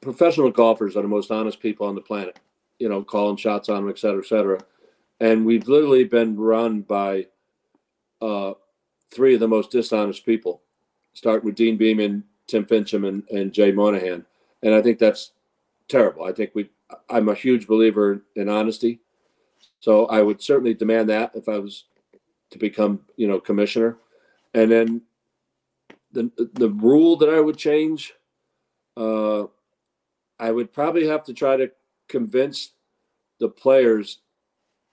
professional golfers are the most honest people on the planet. You know, calling shots on them, et cetera, et cetera. And we've literally been run by uh, three of the most dishonest people, starting with Deane Beman, Tim Finchem, and, and Jay Monahan. And I think that's terrible. I think we. I'm a huge believer in honesty, so I would certainly demand that if I was to become you know commissioner and then the the rule that i would change uh i would probably have to try to convince the players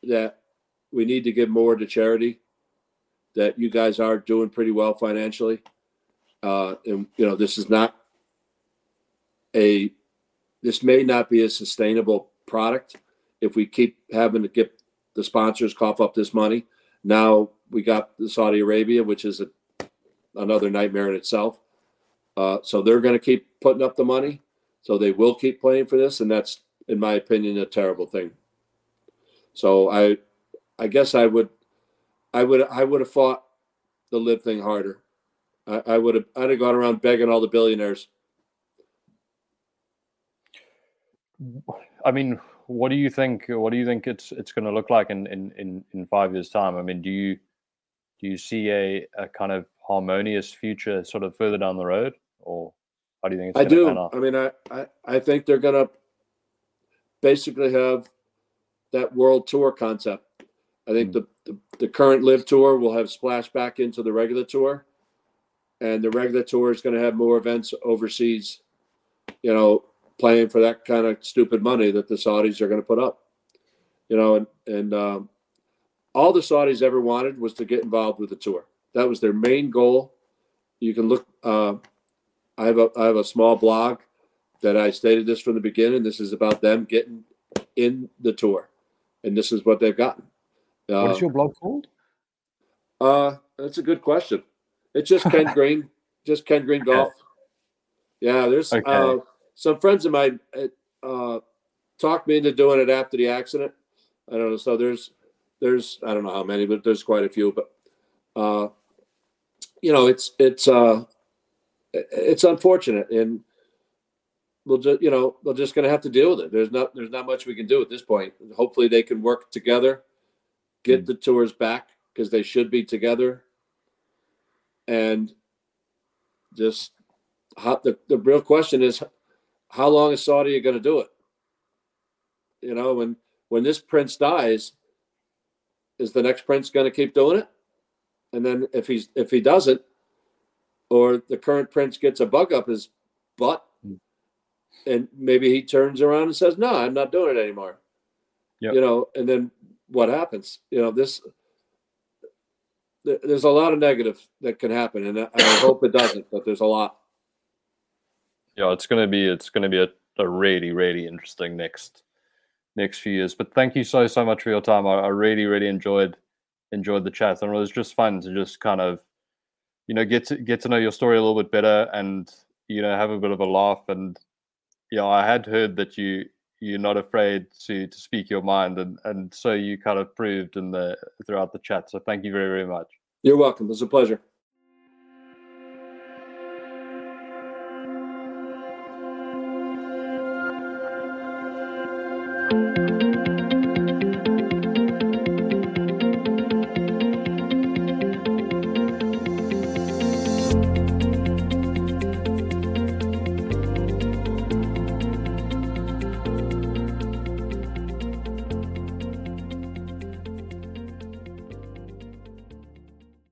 that we need to give more to charity that you guys are doing pretty well financially uh and you know this is not a this may not be a sustainable product if we keep having to get the sponsors cough up this money now we got the Saudi Arabia, which is a, another nightmare in itself. Uh, so they're going to keep putting up the money. So they will keep playing for this, and that's, in my opinion, a terrible thing. So I, I guess I would, I would, I would have fought the LIV thing harder. I, I would have, I'd have gone around begging all the billionaires. I mean, what do you think? What do you think it's it's going to look like in, in in in five years' time? I mean, do you do you see a, a kind of harmonious future sort of further down the road, or how do you think it's I do. I mean, I, I, I think they're going to basically have that world tour concept. I think Mm. the, the, the current LIV tour will have splashed back into the regular tour, and the regular tour is going to have more events overseas. You know, playing for that kind of stupid money that the Saudis are going to put up. You know, and and um, all the Saudis ever wanted was to get involved with the tour. That was their main goal. You can look. Uh, I have a I have a small blog that I stated this from the beginning. This is about them getting in the tour, and this is what they've gotten. Uh, what is your blog called? Uh, that's a good question. It's just Ken [LAUGHS] Green, just Ken Green Golf. Yeah, there's okay. uh, some friends of mine uh, talked me into doing it after the accident. I don't know. So there's there's I don't know how many, but there's quite a few. But uh, you know, it's it's uh, it's unfortunate, and we'll just you know we're just going to have to deal with it. There's not there's not much we can do at this point. Hopefully, they can work together, get mm. the tours back because they should be together, and just how, the the real question is, how long is Saudi going to do it? You know, when when this prince dies, is the next prince going to keep doing it? And then if he's if he doesn't, or the current prince gets a bug up his butt, hmm. and maybe he turns around and says, "No, I'm not doing it anymore." Yep. You know, and then what happens? You know, this there's a lot of negative that can happen, and I hope it doesn't, but there's a lot. Yeah, it's gonna be it's gonna be a, a really really interesting next next few years. But thank you so so much for your time. I, I really really enjoyed enjoyed the chat, and it was just fun to just kind of you know get to get to know your story a little bit better, and you know have a bit of a laugh. And you know, I had heard that you you're not afraid to to speak your mind, and and so you kind of proved in the throughout the chat. So thank you very very much. You're welcome. It was a pleasure.